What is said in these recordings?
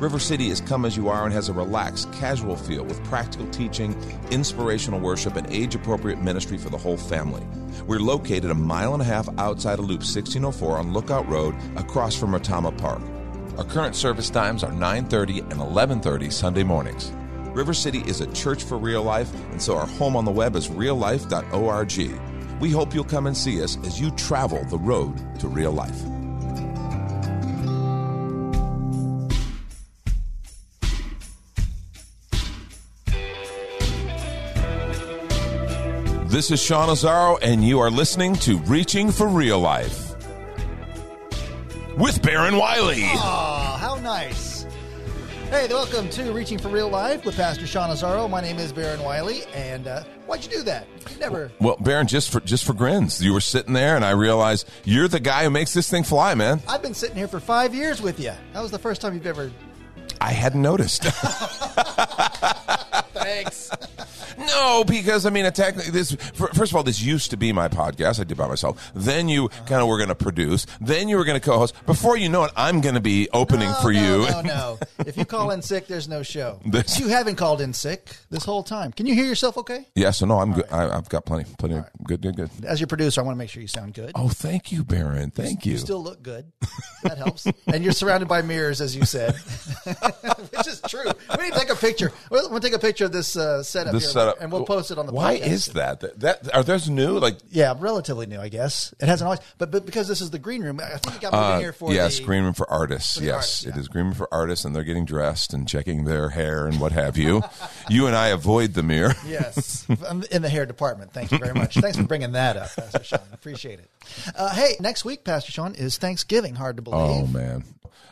River City is come as you are and has a relaxed, casual feel with practical teaching, inspirational worship, and age appropriate ministry for the whole family. We're located a mile and a half outside of Loop 1604 on Lookout Road across from Retama Park. Our current service times are 9:30 and 11:30 Sunday mornings. River City is a church for real life, and so our home on the web is reallife.org. We hope you'll come and see us as you travel the road to real life. This is Sean Azaro, and you are listening to Reaching for Real Life with Baron Wiley. Oh, how nice. Hey, welcome to Reaching for Real Life with Pastor Sean Azaro. My name is Baron Wiley, and uh, why'd you do that? You never. Well, Baron, just for just for grins, you were sitting there, and I realized you're the guy who makes this thing fly, man. I've been sitting here for five years with you. That was the first time you've ever. I hadn't noticed. Thanks. no, because I mean, technically, this first of all, this used to be my podcast. I did by myself. Then you kind of were going to produce. Then you were going to co-host. Before you know it, I'm going to be opening No, for no, you. No, no. If you call in sick, there's no show. This- You haven't called in sick this whole time. Can you hear yourself okay? yeah, so no, I'm good. I, I've got plenty, plenty. Of, good, good, good. As your producer, I want to make sure you sound good. Oh, thank you, Baron. Thank you. You still look good. That helps. and you're surrounded by mirrors, as you said, which is true. We need to take a picture. We'll, we'll take a picture of this uh, setup this here, setup, and we'll post it on the. Why podcast. is that? that? That are those new? Like, Yeah, relatively new, I guess. It hasn't always, but but because this is the green room, I think it got moved in uh, here for yes, the, green room for artists. the yes, artists, yeah. is green room for artists, and they're getting dressed and checking their hair and what have you. you and I avoid the mirror. Yes, I'm in the hair department. Thank you very much. Thanks for bringing that up, Pastor Sean. Appreciate it. Uh, hey, next week, Pastor Sean, is Thanksgiving. Hard to believe. Oh man.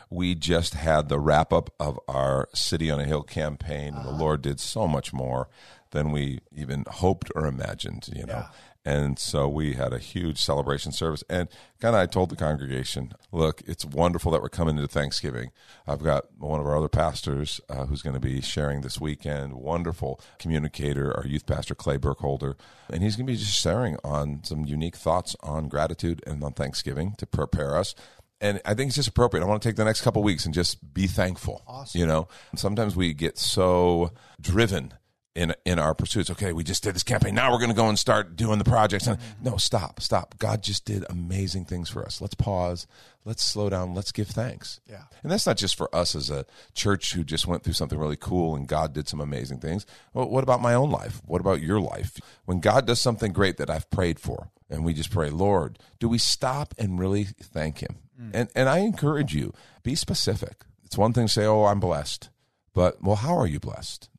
We just had the wrap up of our City on a Hill campaign, and the Lord did so much more than we even hoped or imagined, you know. Yeah. And so we had a huge celebration service. And kind of, I told the congregation, look, it's wonderful that we're coming into Thanksgiving. I've got one of our other pastors uh, who's going to be sharing this weekend, wonderful communicator, our youth pastor, Clay Burkholder. And he's going to be just sharing on some unique thoughts on gratitude and on Thanksgiving to prepare us and I think it's just appropriate. I want to take the next couple weeks and just be thankful. Awesome. You know, sometimes we get so driven in in our pursuits. Okay, we just did this campaign. Now we're going to go and start doing the projects. And mm-hmm. no, stop, stop. God just did amazing things for us. Let's pause. Let's slow down. Let's give thanks. Yeah. And that's not just for us as a church who just went through something really cool and God did some amazing things. Well, what about my own life? What about your life? When God does something great that I've prayed for, and we just pray, Lord, do we stop and really thank Him? And and I encourage you, be specific. It's one thing to say, "Oh, I'm blessed," but well, how are you blessed?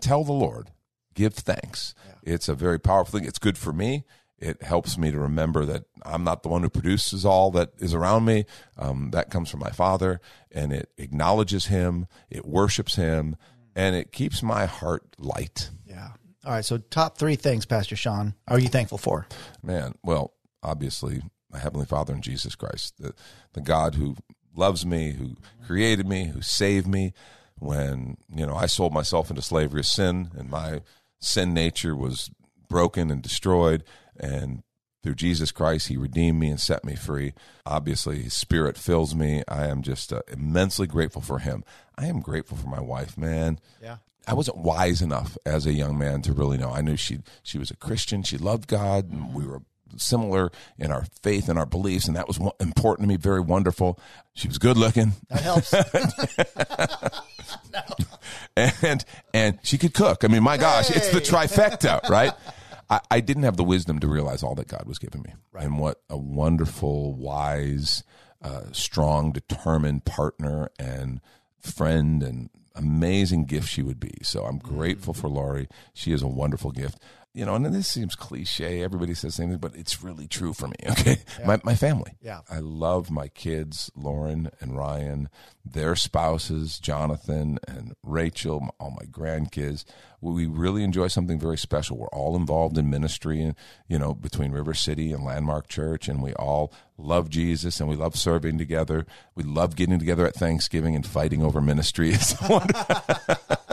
Tell the Lord, give thanks. It's a very powerful thing. It's good for me. It helps me to remember that I'm not the one who produces all that is around me. Um, that comes from my Father, and it acknowledges Him, it worships Him, and it keeps my heart light. Yeah. All right. So, top three things, Pastor Sean, are you thankful for? Man, well, obviously, my Heavenly Father in Jesus Christ, the, the God who loves me, who created me, who saved me when, you know, I sold myself into slavery of sin and my sin nature was broken and destroyed. And through Jesus Christ, He redeemed me and set me free. Obviously, His Spirit fills me. I am just uh, immensely grateful for Him. I am grateful for my wife, man. Yeah. I wasn't wise enough as a young man to really know. I knew she she was a Christian. She loved God, and we were similar in our faith and our beliefs, and that was important to me. Very wonderful. She was good looking, That helps. and and she could cook. I mean, my gosh, it's the trifecta, right? I, I didn't have the wisdom to realize all that God was giving me, and what a wonderful, wise, uh, strong, determined partner and friend and amazing gift she would be. So I'm grateful for Laurie. She is a wonderful gift. You know, and this seems cliche. Everybody says the same thing, but it's really true for me. Okay, my my family. Yeah. I love my kids, Lauren and Ryan, their spouses, Jonathan and Rachel, all my grandkids. We really enjoy something very special. We're all involved in ministry, and you know, between River City and Landmark Church, and we all love Jesus and we love serving together. We love getting together at Thanksgiving and fighting over ministry. It's wonderful.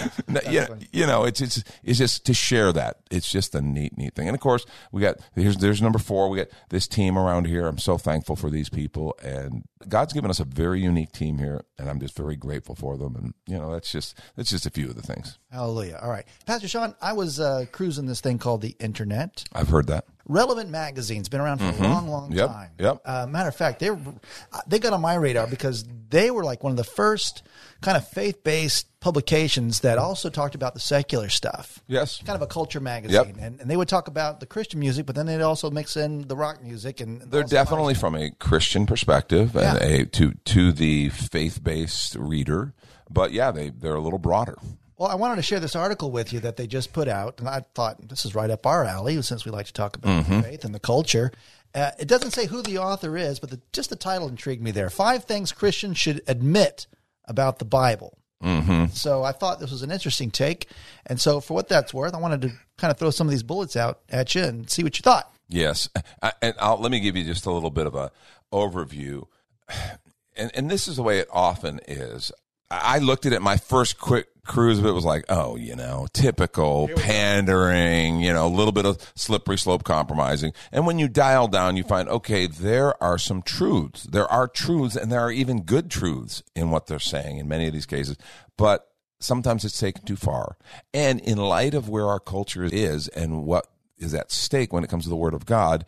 No, yeah, you know, it's it's it's just to share that. It's just a neat, neat thing. And of course, we got here's there's number four. We got this team around here. I'm so thankful for these people, and God's given us a very unique team here, and I'm just very grateful for them. And you know, that's just that's just a few of the things Hallelujah. All right. Pastor Sean, I was uh, cruising this thing called the internet. I've heard that. Relevant magazine's been around for a long, long Mm-hmm. Yep, time. yep. Uh, matter of fact, they were, uh, they got on my radar because they were like one of the first kind of faith based publications that also talked about the secular stuff. Yes. kind of a culture magazine, Yep. and, and they would talk about the Christian music, but then they'd also mix in the rock music and They're definitely from a Christian perspective and a to to the faith based reader, but yeah, they they're a little broader. Well, I wanted to share this article with you that they just put out, and I thought this is right up our alley since we like to talk about faith and the culture. Uh, it doesn't say who the author is, but the, just the title intrigued me there. Five things Christians should admit about the Bible. Mm-hmm. So I thought this was an interesting take. And so, for what that's worth, I wanted to kind of throw some of these bullets out at you and see what you thought. Yes, I, and I'll, let me give you just a little bit of a overview, and and this is the way it often is. I looked at it my first quick cruise of it was like, oh, you know, typical pandering, you know, a little bit of slippery slope compromising. And when you dial down, you find, okay, there are some truths. There are truths, and there are even good truths in what they're saying in many of these cases. But sometimes it's taken too far. And in light of where our culture is and what is at stake when it comes to the Word of God,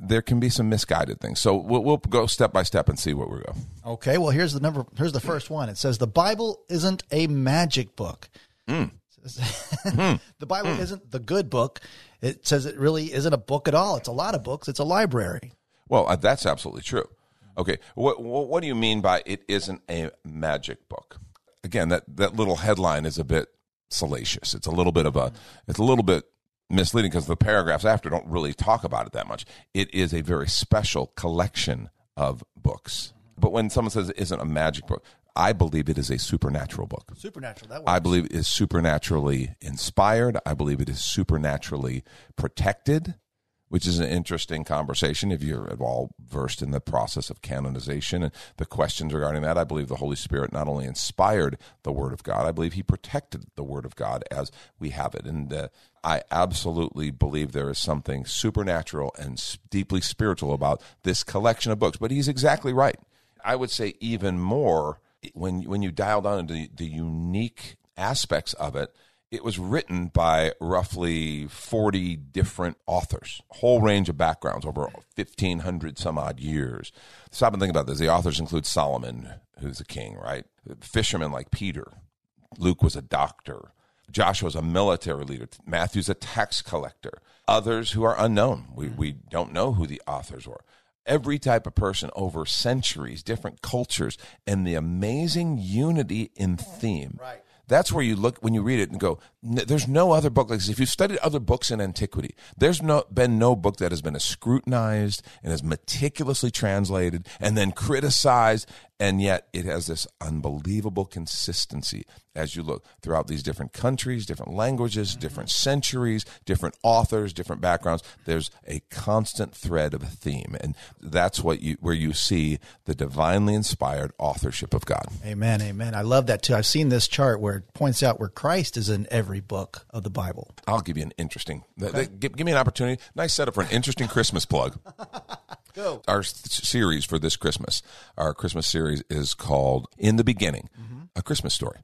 there can be some misguided things. So we'll, we'll go step by step and see where we go. Okay, well, here's the number. Here's the first one. It says the Bible isn't a magic book. Mm. The Bible isn't the good book. It says it really isn't a book at all. It's a lot of books. It's a library. Well, uh, that's absolutely true. Okay, what, what what do you mean by it isn't a magic book? Again, that that little headline is a bit salacious. It's a little bit of a it's a little bit misleading because the paragraphs after don't really talk about it that much. It is a very special collection of books. But when someone says it isn't a magic book, I believe it is a supernatural book. Supernatural. That I believe it is supernaturally inspired. I believe it is supernaturally protected, which is an interesting conversation if you're at all versed in the process of canonization and the questions regarding that. I believe the Holy Spirit not only inspired the Word of God, I believe He protected the Word of God as we have it. And uh, I absolutely believe there is something supernatural and deeply spiritual about this collection of books. But He's exactly right. I would say even more when when you dial down into the, the unique aspects of it. It was written by roughly 40 different authors, whole range of backgrounds over 1,500 some odd years. Stop and think about this. The authors include Solomon, who's a king, right? Fishermen like Peter. Luke was a doctor. Joshua's a military leader. Matthew's a tax collector. Others who are unknown. We, hmm. we don't know who the authors were every type of person over centuries, different cultures, and the amazing unity in theme. Right. That's where you look when you read it and go, there's no other book like this. If you've studied other books in antiquity, there's no been no book that has been as scrutinized and as meticulously translated and then criticized, and yet it has this unbelievable consistency as you look throughout these different countries, different languages, different centuries, different authors, different backgrounds. There's a constant thread of a theme, and that's what you where you see the divinely inspired authorship of God. Amen. Amen. I love that too. I've seen this chart where it points out where Christ is in every book of the Bible. I'll give you an interesting. th- give, give me an opportunity. Nice setup for an interesting Christmas plug. Go. Our series for this Christmas, our Christmas series is called "In the Beginning," a Christmas story.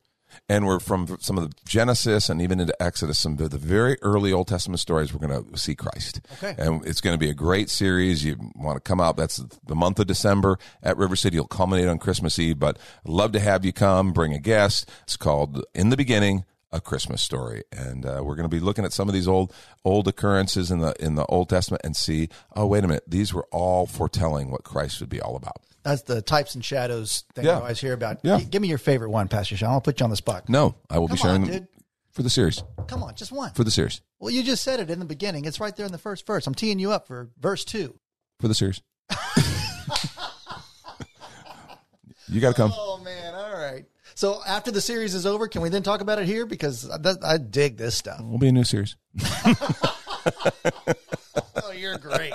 and we're from some of the Genesis and even into Exodus, some of the very early Old Testament stories. We're going to see Christ, Okay. and it's going to be a great series. You want to come out? That's the month of December at River City. It'll culminate on Christmas Eve, but I'd love to have you come. Bring a guest. It's called In the Beginning. A Christmas story, and uh, we're going to be looking at some of these old old occurrences in the in the Old Testament and see. Oh, wait a minute! These were all foretelling what Christ would be all about. That's the types and shadows thing Yeah. you always hear about. Yeah. G- Give me your favorite one, Pastor Sean. I'll put you on the spot. No, I will Come be sharing on, dude. for the series. Come on, just one. For the series. Well, you just said it in the beginning. It's right there in the first verse. I'm teeing you up for verse two. For the series. you got to come. Oh man! All right. So after the series is over, can we then talk about it here? Because that, I dig this stuff. We'll be a new series. Oh, you're great.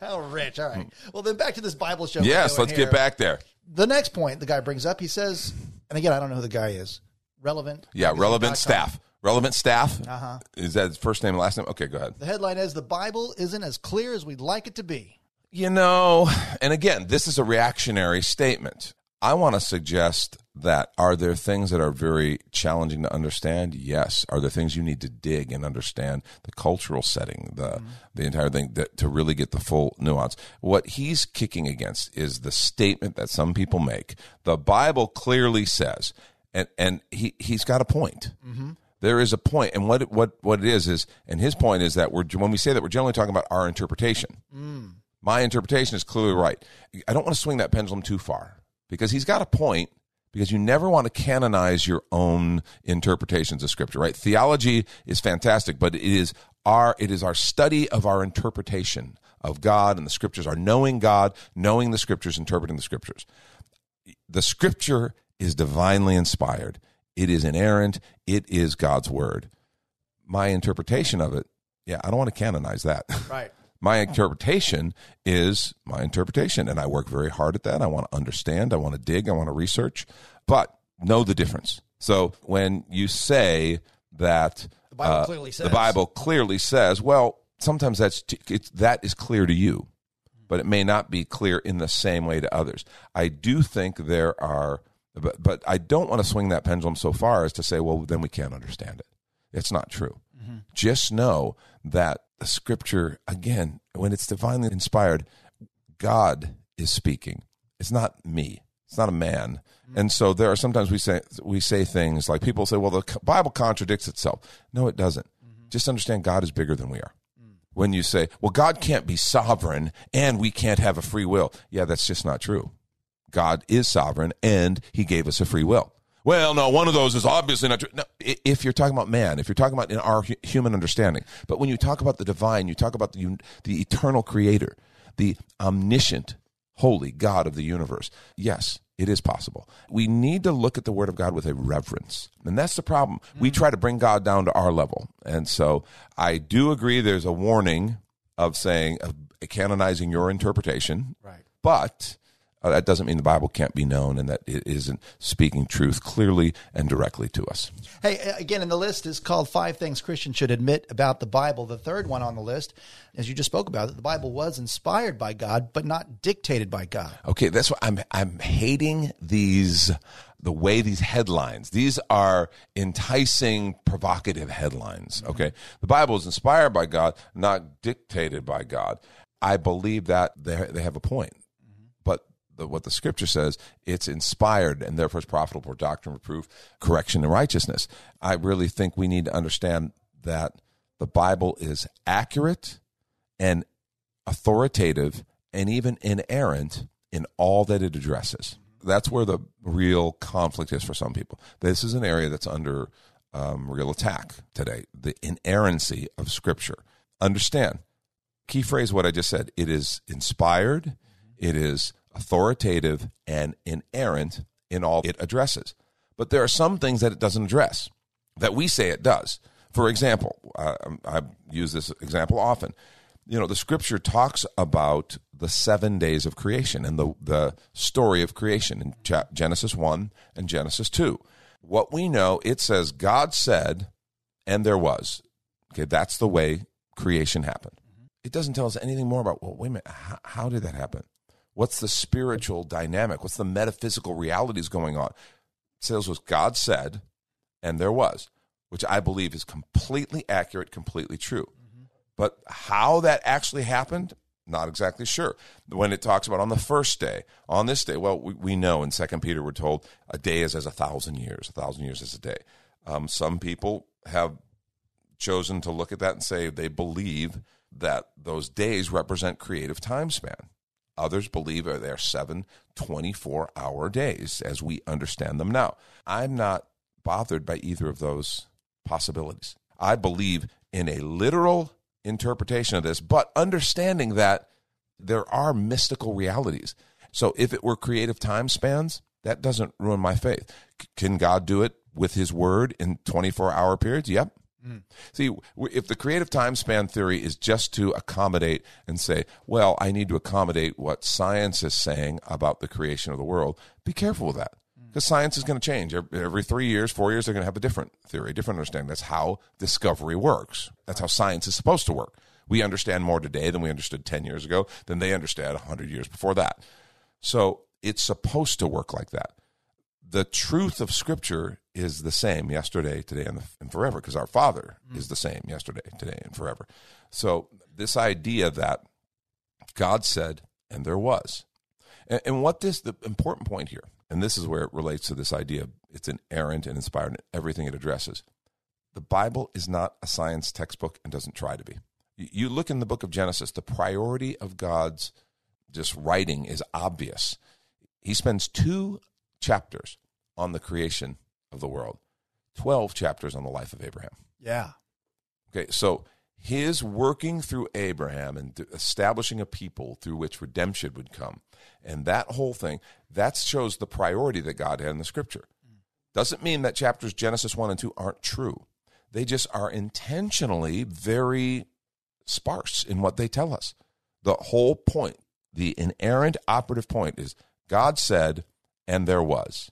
How rich. All right. Well, then back to this Bible show. Yes, let's here. get back there. The next point the guy brings up, he says, and again, I don't know who the guy is. Relevant. Yeah, relevant staff. Relevant staff. Uh-huh. Is that his first name and last name? Okay, go ahead. The headline is The Bible isn't as clear as we'd like it to be. You know, and again, this is a reactionary statement. I want to suggest that are there things that are very challenging to understand? Yes. Are there things you need to dig and understand the cultural setting, the mm-hmm. the entire thing that, to really get the full nuance? What he's kicking against is the statement that some people make. The Bible clearly says, and and he he's got a point. Mm-hmm. There is a point, and what it- what what it is is, and his point is that we're when we say that we're generally talking about our interpretation mm. my interpretation is clearly right. I don't want to swing that pendulum too far because he's got a point because you never want to canonize your own interpretations of scripture, right? Theology is fantastic, but it is our it is our study of our interpretation of God and the scriptures, our knowing God, knowing the scriptures, interpreting the scriptures. The scripture is divinely inspired. It is inerrant. It is God's word. My interpretation of it, yeah, I don't want to canonize that. Right. My interpretation is my interpretation and i work very hard at that. I want to understand i want to dig i want to research but know the difference. So when you say that The Bible uh, clearly says. the bible clearly says well sometimes that's t- it's, that is clear to you but it may not be clear in the same way to others. I do think there are but, but i don't want to swing that pendulum so far as to say well then we can't understand it. It's not true just know that the scripture again when it's divinely inspired god is speaking. It's not me. It's not a man. Mm. And so there are sometimes we say we say things like people say well the bible contradicts itself. No it doesn't. Mm-hmm. Just understand god is bigger than we are. Mm. When you say well god can't be sovereign and we can't have a free will yeah that's just not true. God is sovereign and he gave us a free will. Well, no, one of those is obviously not true. No, if you're talking about man, if you're talking about in our human understanding, but when you talk about the divine, you talk about the, the eternal creator, the omniscient, holy God of the universe. Yes, it is possible. We need to look at the word of God with a reverence. And that's the problem. We mm-hmm. try to bring God down to our level. And so I do agree there's a warning of saying, of canonizing your interpretation. Right. But uh, that doesn't mean the Bible can't be known and that it isn't speaking truth clearly and directly to us. Hey, uh, again, in the list is called Five Things Christians Should Admit About the Bible. The third one on the list, as you just spoke about, it, the Bible was inspired by God, but not dictated by God. Okay, that's what I'm I'm hating these the way these headlines. These are enticing provocative headlines, okay? The Bible is inspired by God, not dictated by God. I believe that they they have a point. The, what the scripture says, it's inspired and therefore it's profitable for doctrine, reproof, correction, and righteousness. I really think we need to understand that the Bible is accurate and authoritative and even inerrant in all that it addresses. That's where the real conflict is for some people. This is an area that's under um, real attack today the inerrancy of Scripture. Understand, key phrase what I just said it is inspired, it is authoritative, and inerrant in all it addresses. But there are some things that it doesn't address that we say it does. For example, uh, I use this example often. You know, the scripture talks about the seven days of creation and the, the story of creation in Genesis 1 and Genesis 2. What we know, it says, God said, and there was. Okay, that's the way creation happened. It doesn't tell us anything more about, well, wait a minute, how, how did that happen? What's the spiritual dynamic? What's the metaphysical realities going on? Says was God said, and there was, which I believe is completely accurate, completely true. But how that actually happened, not exactly sure. When it talks about on the first day, on this day, well, we, we know in Second Peter we're told a day is as a thousand years, a thousand years is a day. Um, some people have chosen to look at that and say they believe that those days represent creative time span. Others believe they're seven 24 hour days as we understand them now. I'm not bothered by either of those possibilities. I believe in a literal interpretation of this, but understanding that there are mystical realities. So if it were creative time spans, that doesn't ruin my faith. C- can God do it with his word in 24 hour periods? Yep. Mm. See, if the creative time span theory is just to accommodate and say, well, I need to accommodate what science is saying about the creation of the world, be careful with that. Because mm. science is going to change. Every three years, four years, they're going to have a different theory, different understanding. That's how discovery works. That's how science is supposed to work. We understand more today than we understood 10 years ago, than they understood 100 years before that. So it's supposed to work like that the truth of Scripture is the same yesterday, today, and, the, and forever, because our Father mm. is the same yesterday, today, and forever. So, this idea that God said, and there was. And, and what this, the important point here, and this is where it relates to this idea it's inerrant and inspired in everything it addresses. The Bible is not a science textbook and doesn't try to be. You look in the book of Genesis, the priority of God's just writing is obvious. He spends two chapters on the creation of the world, 12 chapters on the life of Abraham. Yeah. Okay, so his working through Abraham and establishing a people through which redemption would come, and that whole thing, that shows the priority that God had in the scripture. Doesn't mean that chapters Genesis 1 and 2 aren't true. They just are intentionally very sparse in what they tell us. The whole point, the inerrant operative point is God said, and there was.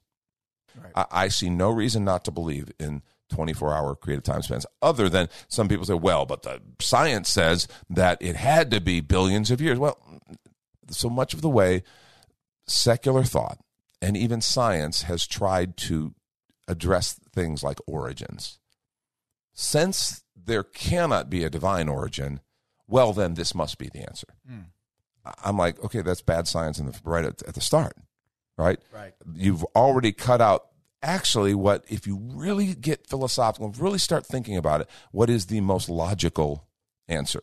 Right. I, I, see no reason not to believe in 24 hour creative time spans, other than some people say, well, but the science says that it had to be billions of years. Well, so much of the way secular thought and even science has tried to address things like origins. Since there cannot be a divine origin, well, then this must be the answer. Mm. I'm like, okay, that's bad science in the, right at, at the start right? Right. You've already cut out actually what if you really get philosophical and really start thinking about it, what is the most logical answer?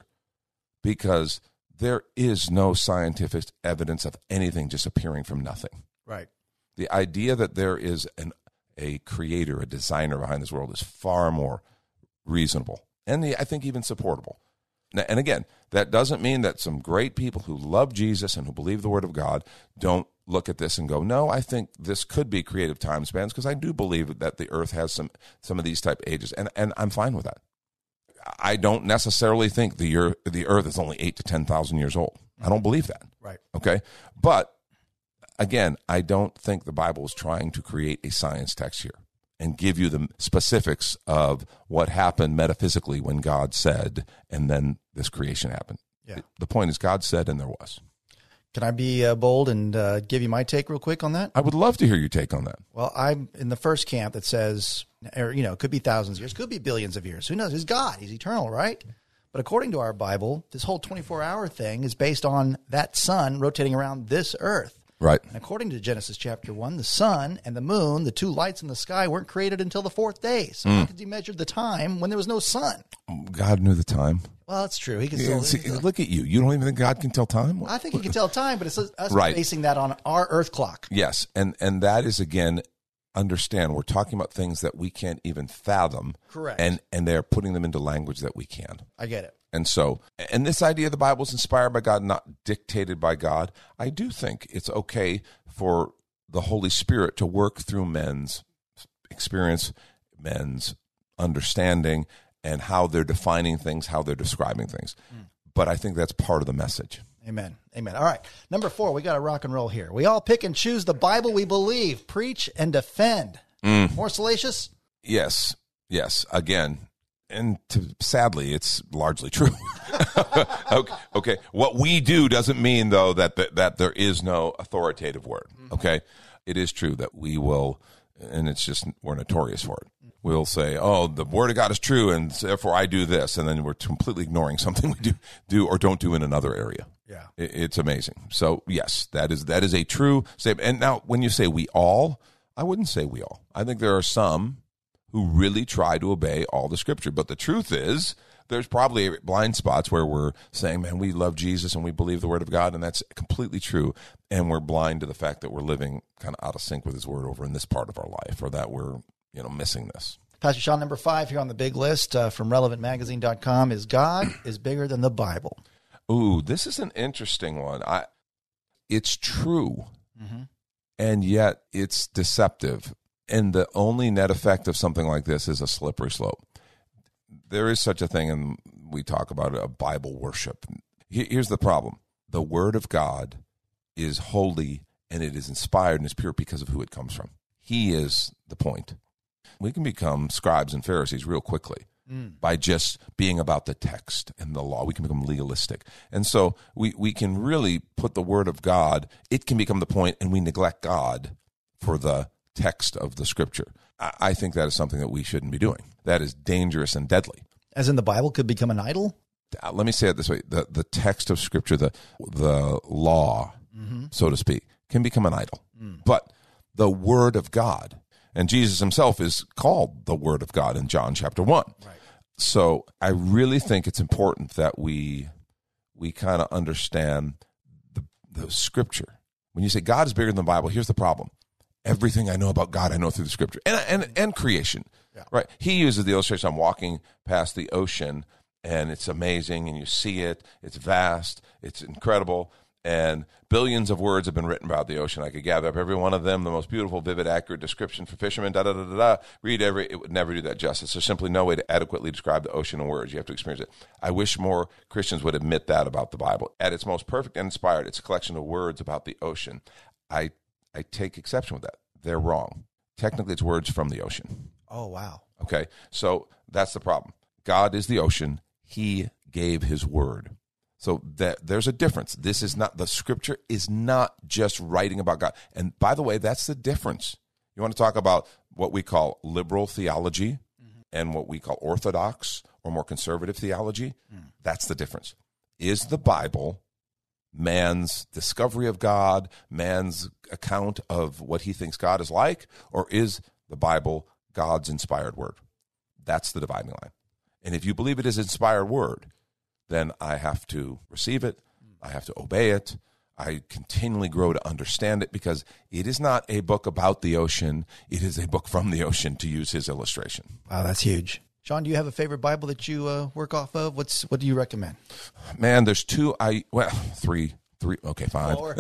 Because there is no scientific evidence of anything just appearing from nothing. Right. The idea that there is an a creator, a designer behind this world is far more reasonable and I think even supportable. Now, And again, that doesn't mean that some great people who love Jesus and who believe the Word of God don't look at this and go, no, I think this could be creative time spans because I do believe that the Earth has some some of these type ages, and and I'm fine with that. I don't necessarily think the Earth the Earth is only eight to ten thousand years old. I don't believe that. Right. Okay. But again, I don't think the Bible is trying to create a science text here and give you the specifics of what happened metaphysically when God said, and then this creation happened. Yeah. The point is, God said, and there was. Can I be uh, bold and uh, give you my take real quick on that? I would love to hear your take on that. Well, I'm in the first camp that says, or, you know, it could be thousands of years, could be billions of years. Who knows? He's God. He's eternal, right? But according to our Bible, this whole 24 hour thing is based on that sun rotating around this earth. Right. And according to Genesis chapter 1, the sun and the moon, the two lights in the sky, weren't created until the fourth day. So mm. how could you measure the time when there was no sun? God knew the time. Well, that's true. He can yeah, see, look at you. You don't even think God can tell time? I think he can tell time, but it's us right. basing that on our earth clock. Yes. And and that is again understand we're talking about things that we can't even fathom. Correct. And and they're putting them into language that we can. I get it. And so, and this idea the Bible is inspired by God, not dictated by God, I do think it's okay for the Holy Spirit to work through men's experience, men's understanding, and how they're defining things, how they're describing things. Mm. But I think that's part of the message. Amen. Amen. All right. Number four, we got to rock and roll here. We all pick and choose the Bible we believe, preach and defend. Mm. More salacious? Yes. Yes. Again, and to, sadly, it's largely true. okay, okay, What we do doesn't mean though that, that that there is no authoritative word. Mm-hmm. Okay, it is true that we will, and it's just we're notorious for it. We'll say, "Oh, the word of God is true, and therefore I do this," and then we're completely ignoring something we do do or don't do in another area. Yeah. It- it's amazing. So yes, that is that is a true statement. And now, when you say we all, I wouldn't say we all. I think there are some who really try to obey all the scripture, but the truth is. There's probably blind spots where we're saying, man, we love Jesus and we believe the word of God, and that's completely true. And we're blind to the fact that we're living kind of out of sync with his word over in this part of our life, or that we're, you know, missing this. Pastor Sean, number five here on the big list uh, from relevantmagazine.com is God is bigger than the Bible. Ooh, this is an interesting one. I, it's true, and yet it's deceptive. And the only net effect of something like this is a slippery slope. There is such a thing, and we talk about it, a Bible worship. Here's the problem: the Word of God is holy, and it is inspired and is pure because of who it comes from. He is the point. We can become scribes and Pharisees real quickly mm. by just being about the text and the law. We can become legalistic. And so we, we can really put the word of God, it can become the point, and we neglect God for the text of the scripture. I, I think that is something that we shouldn't be doing. That is dangerous and deadly. As in the Bible could become an idol? Uh, Let me say it this way the, the text of scripture, the, the law, mm-hmm. so to speak, can become an idol. Mm. But the word of God, and Jesus himself is called the word of God in John chapter 1. Right. So I really think it's important that we we kind of understand the the scripture. When you say God is bigger than the Bible, here's the problem. Everything I know about God, I know through the scripture and and and creation. Right? He uses the illustration I'm walking past the ocean and it's amazing and you see it, it's vast, it's incredible and billions of words have been written about the ocean. I could gather up every one of them, the most beautiful, vivid, accurate description for fishermen. Da da da da da. Read every. It would never do that justice. There's simply no way to adequately describe the ocean in words. You have to experience it. I wish more Christians would admit that about the Bible. At its most perfect and inspired, it's a collection of words about the ocean. I I take exception with that. They're wrong. Technically, it's words from the ocean. Oh, wow. Okay, so that's the problem. God is the ocean. He gave His word. So that there's a difference. This is not the scripture is not just writing about God. And by the way, that's the difference. You want to talk about what we call liberal theology mm-hmm. and what we call orthodox or more conservative theology? Mm. That's the difference. Is the Bible man's discovery of God, man's account of what he thinks God is like, or is the Bible God's inspired word? That's the dividing line. And if you believe it is inspired word, then I have to receive it, I have to obey it. I continually grow to understand it because it is not a book about the ocean. It is a book from the ocean, to use his illustration. Wow, that's huge. Sean, do you have a favorite Bible that you uh, work off of? What's What do you recommend? Man, there's two. I well, three, three. Okay, five. Four,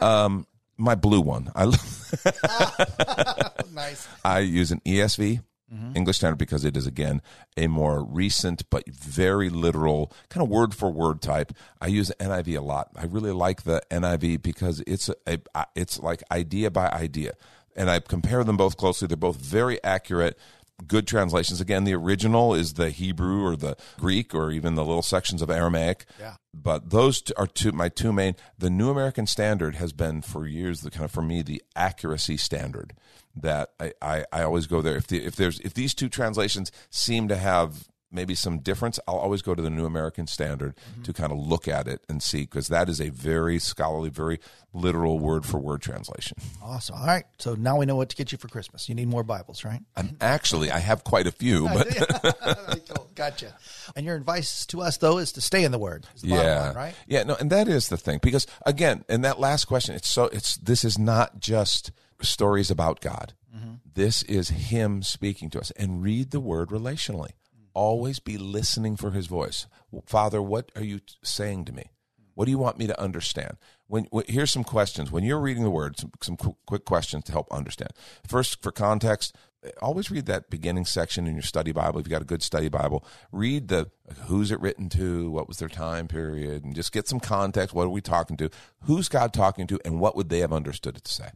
nine. My blue one. I nice. I use an ESV, Mm-hmm. English Standard, because it is again a more recent but very literal kind of word for word type. I use NIV a lot. I really like the NIV because it's a, a it's like idea by idea, and I compare them both closely. They're both very accurate. Good translations. Again, the original is the Hebrew or the Greek or even the little sections of Aramaic. Yeah. But those are two my two main. The New American Standard has been for years the kind of for me the accuracy standard that I, I, I always go there. If the, if there's if these two translations seem to have maybe some difference, I'll always go to the New American Standard to mm-hmm. kind of look at it and see because that is a very scholarly, very literal word for word translation. Awesome. All right. So now we know what to get you for Christmas. You need more Bibles, right? And actually, I have quite a few, but cool. Gotcha. And your advice to us, though, is to stay in the Word. the yeah, line, right? yeah, no, and that is the thing because again, in that last question, it's so it's this is not just stories about God. Mm-hmm. This is Him speaking to us, and read the Word relationally. Always be listening for His voice. Father, what are you saying to me? What do you want me to understand? When, when here's some questions. When you're reading the Word, some, some qu- quick questions to help understand. First, for context, always read that beginning section in your study Bible. If you've got a good study Bible, read the who's it written to, what was their time period, and just get some context. What are we talking to? Who's God talking to, and what would they have understood it to say?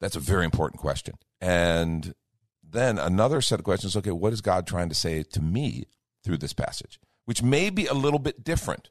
That's a very important question. And then another set of questions okay, what is God trying to say to me through this passage? Which may be a little bit different.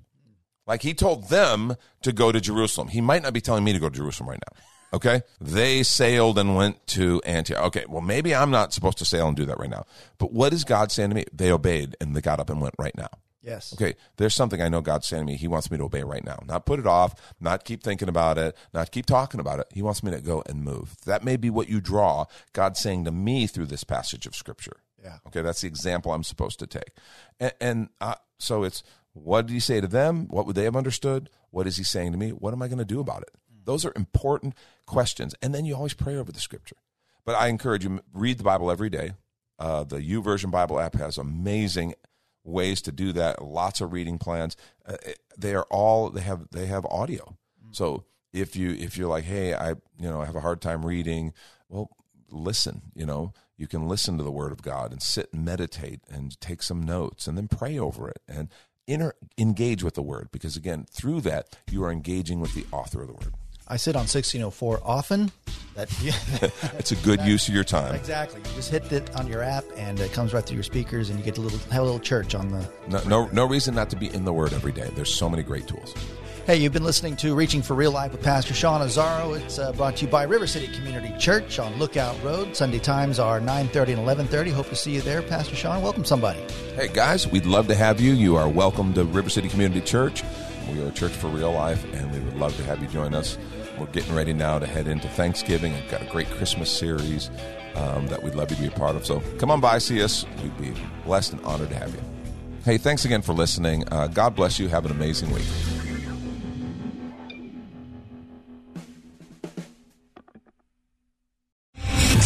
Like he told them to go to Jerusalem. He might not be telling me to go to Jerusalem right now. Okay. They sailed and went to Antioch. Okay. Well, maybe I'm not supposed to sail and do that right now. But what is God saying to me? They obeyed and they got up and went right now. Yes. Okay. There's something I know God's saying to me. He wants me to obey right now. Not put it off, not keep thinking about it, not keep talking about it. He wants me to go and move. That may be what you draw God's saying to me through this passage of scripture. Yeah. Okay. That's the example I'm supposed to take. And, and uh, so it's what did he say to them? What would they have understood? What is he saying to me? What am I going to do about it? Those are important questions. And then you always pray over the scripture. But I encourage you, read the Bible every day. Uh, the YouVersion Bible app has amazing ways to do that. Lots of reading plans. Uh, they are all they have. They have audio. So if you if you're like, hey, I you know I have a hard time reading, well, listen. You know, you can listen to the Word of God and sit and meditate and take some notes and then pray over it and inter- engage with the Word because again, through that you are engaging with the author of the Word. I sit on 1604 often. That yeah, it's a good use of your time. Exactly. You just hit it on your app, and it comes right through your speakers, and you get a little have a little church on the. No, no, no reason not to be in the Word every day. There's so many great tools. Hey, you've been listening to Reaching for Real Life with Pastor Sean Azaro. It's uh, brought to you by River City Community Church on Lookout Road. Sunday times are 9.30 and 11.30. Hope to see you there, Pastor Sean. Welcome somebody. Hey, guys, we'd love to have you. You are welcome to River City Community Church. We are a church for real life, and we would love to have you join us. We're getting ready now to head into Thanksgiving. We've got a great Christmas series um, that we'd love you to be a part of. So come on by, see us. We'd be blessed and honored to have you. Hey, thanks again for listening. Uh, God bless you. Have an amazing week.